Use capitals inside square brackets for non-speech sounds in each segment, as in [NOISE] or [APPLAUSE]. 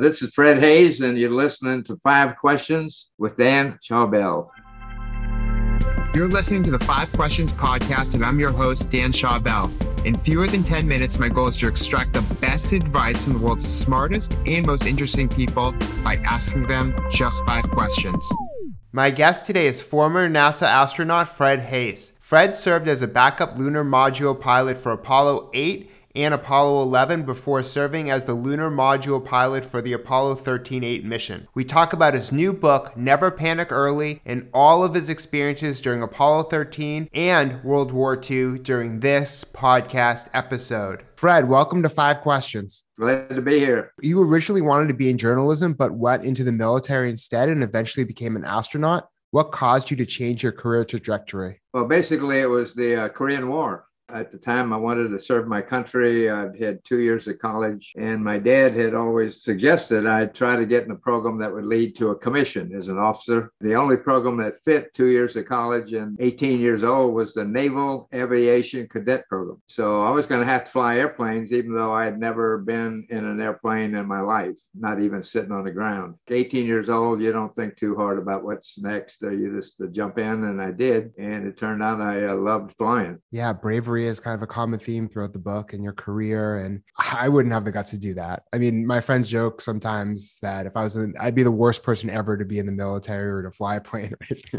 This is Fred Haise, and you're listening to Five Questions with Dan Schawbel. You're listening to the Five Questions podcast, and I'm your host, Dan Schawbel. In fewer than 10 minutes, my goal is to extract the best advice from the world's smartest and most interesting people by asking them just five questions. My guest today is former NASA astronaut Fred Haise. Fred served as a backup lunar module pilot for Apollo 8 and Apollo 11 before serving as the lunar module pilot for the Apollo 13-8 mission. We talk about his new book, Never Panic Early, and all of his experiences during Apollo 13 and World War II during this podcast episode. Fred, welcome to Five Questions. Glad to be here. You originally wanted to be in journalism, but went into the military instead and eventually became an astronaut. What caused you to change your career trajectory? Well, basically, it was the uh, Korean War. At the time, I wanted to serve my country. I'd had two years of college, and my dad had always suggested I try to get in a program that would lead to a commission as an officer. The only program that fit two years of college and 18 years old was the Naval Aviation Cadet Program. So I was going to have to fly airplanes, even though I had never been in an airplane in my life, not even sitting on the ground. 18 years old, you don't think too hard about what's next. You just jump in, and I did. And it turned out I uh, loved flying. Yeah, bravery is kind of a common theme throughout the book and your career. And [LAUGHS] I wouldn't have the guts to do that. I mean, my friends joke sometimes that if I was in, I'd be the worst person ever to be in the military or to fly a [LAUGHS] plane.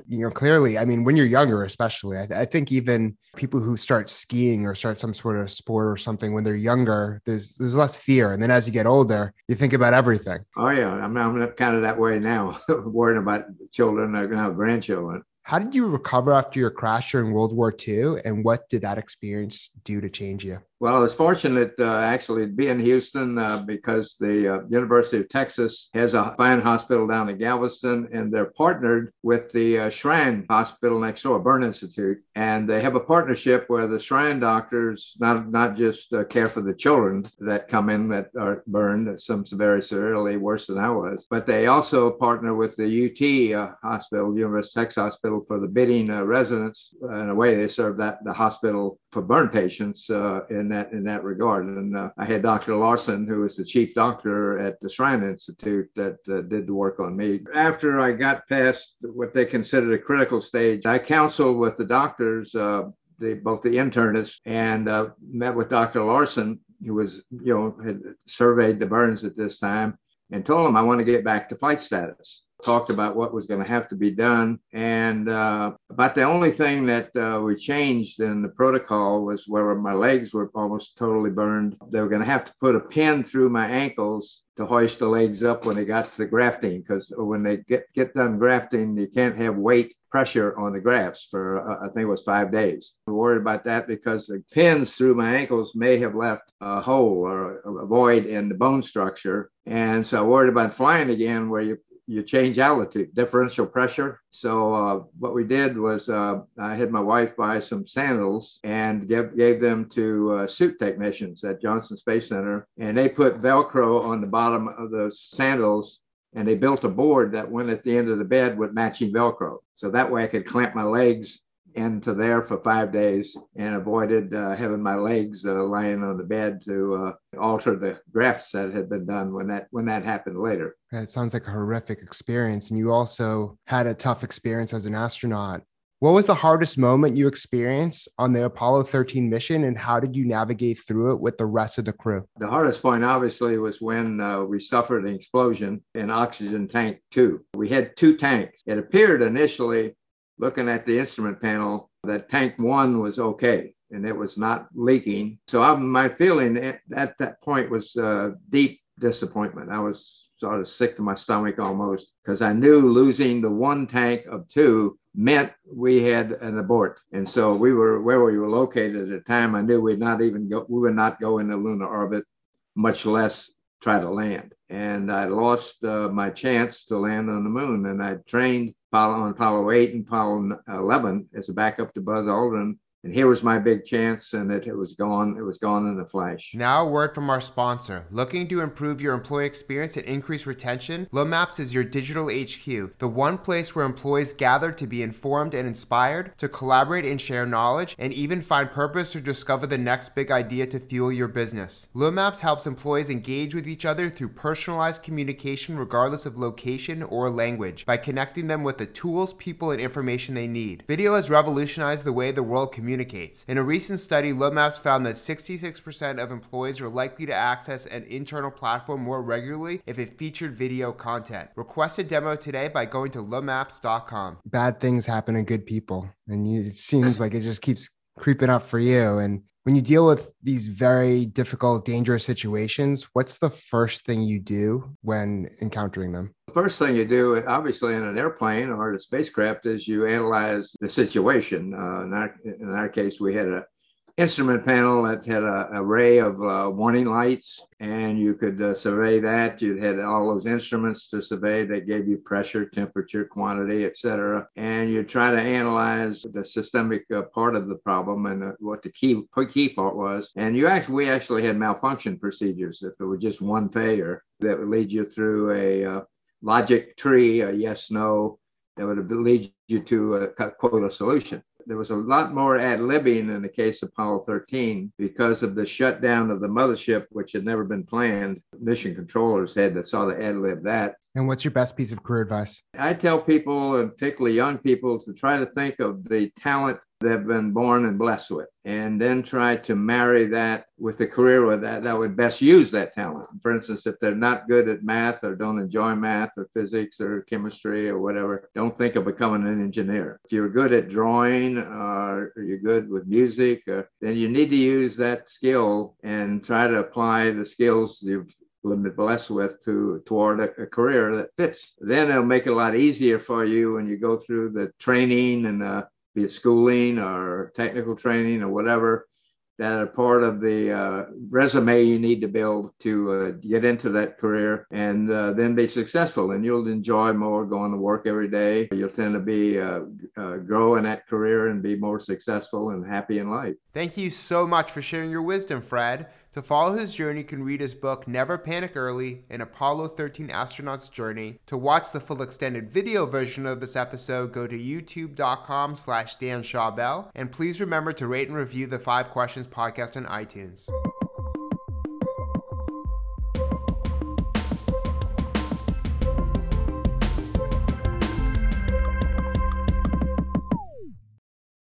you know, clearly, I mean, when you're younger, especially, I, I think even people who start skiing or start some sort of sport or something when they're younger, there's there's less fear. And then as you get older, you think about everything. Oh yeah, I'm, I'm kind of that way now, [LAUGHS] worrying about children, or grandchildren. How did you recover after your crash during World War II, and what did that experience do to change you? Well, I was fortunate uh, actually to be in Houston uh, because the uh, University of Texas has a fine hospital down in Galveston, and they're partnered with the uh, Shrine Hospital next door, Burn Institute, and they have a partnership where the Shrine doctors not not just uh, care for the children that come in that are burned, some very severely worse than I was, but they also partner with the UT uh, Hospital, University of Texas Hospital, for the bidding residents. In a way, they serve that the hospital for burn patients in that in that regard. And uh, I had Dr. Larson, who was the chief doctor at the Shrine Institute, that uh, did the work on me. After I got past what they considered a critical stage, I counseled with the doctors. Uh, the, both the internists and uh, met with Dr. Larson, who was, you know, had surveyed the burns at this time, and told him I want to get back to flight status talked about what was going to have to be done. And uh, about the only thing that uh, we changed in the protocol was where my legs were almost totally burned. They were going to have to put a pin through my ankles to hoist the legs up when they got to the grafting, because when they get, get done grafting, you can't have weight pressure on the grafts for uh, I think it was five days. I'm worried about that because the pins through my ankles may have left a hole or a void in the bone structure, and so I worried about flying again, where you you change altitude, differential pressure. So uh, what we did was uh, I had my wife buy some sandals and gave, gave them to uh, suit technicians at Johnson Space Center, and they put Velcro on the bottom of those sandals. And they built a board that went at the end of the bed with matching Velcro. So that way I could clamp my legs into there for five days and avoided uh, having my legs uh, lying on the bed to uh, alter the grafts that had been done when that when that happened later. It sounds like a horrific experience, and you also had a tough experience as an astronaut. What was the hardest moment you experienced on the Apollo 13 mission, and how did you navigate through it with the rest of the crew? The hardest point, obviously, was when uh, we suffered an explosion in oxygen tank two. We had two tanks. It appeared initially looking at the instrument panel that tank one was okay and it was not leaking. So I, my feeling at, at, that point was uh, deep disappointment. I was sort of sick to my stomach almost because I knew losing the one tank of two meant we had an abort. And so we were where we were located at the time. I knew we'd not even go, we would not go into lunar orbit, much less try to land. And I lost uh, my chance to land on the moon. And I trained on Apollo 8 and Apollo 11 as a backup to Buzz Aldrin and here was my big chance and it, it was gone it was gone in a flash now a word from our sponsor. Looking to improve your employee experience and increase retention? LumApps is your digital hq the one place where employees gather to be informed and inspired to collaborate and share knowledge and even find purpose or discover the next big idea to fuel your business. LumApps helps employees engage with each other through personalized communication regardless of location or language by connecting them with the tools people and information they need. Video has revolutionized the way the world communicates communicates. In a recent study, LumApps found that 66% of employees are likely to access an internal platform more regularly if it featured video content. Request a demo today by going to lumapps.com. Bad things happen to good people, and you, it seems like it just keeps creeping up for you. And when you deal with these very difficult, dangerous situations, what's the first thing you do when encountering them? The first thing you do, obviously, in an airplane or a spacecraft, is you analyze the situation. Uh, in, our, in our case, we had a instrument panel that had an array of uh, warning lights, and you could uh, survey that. You had all those instruments to survey that gave you pressure, temperature, quantity, etc. And you try to analyze the systemic uh, part of the problem and uh, what the key key part was. And you actually, we actually had malfunction procedures. If it was just one failure, that would lead you through a uh, logic tree, a yes, no, that would lead you to a quote a solution there was a lot more ad libbing in the case of Apollo 13 because of the shutdown of the mothership, which had never been planned. Mission controllers had that saw the ad lib that. And what's your best piece of career advice? I tell people, and particularly young people, to try to think of the talent they've been born and blessed with, and then try to marry that with a career with that that would best use that talent. For instance, if they're not good at math or don't enjoy math or physics or chemistry or whatever, don't think of becoming an engineer. If you're good at drawing or you're good with music, uh, then you need to use that skill and try to apply the skills you've been blessed with to toward a, a, career that fits. Then it'll make it a lot easier for you when you go through the training and uh, be it schooling or technical training or whatever that are part of the uh, resume you need to build to uh, get into that career and uh, then be successful. And you'll enjoy more going to work every day. You'll tend to be uh, uh, grow in that career and be more successful and happy in life. Thank you so much for sharing your wisdom, Fred. To follow his journey, you can read his book Never Panic Early An Apollo 13 Astronaut's Journey. To watch the full extended video version of this episode, go to youtube.com slash Dan Schawbel. And please remember to rate and review the Five Questions podcast on iTunes.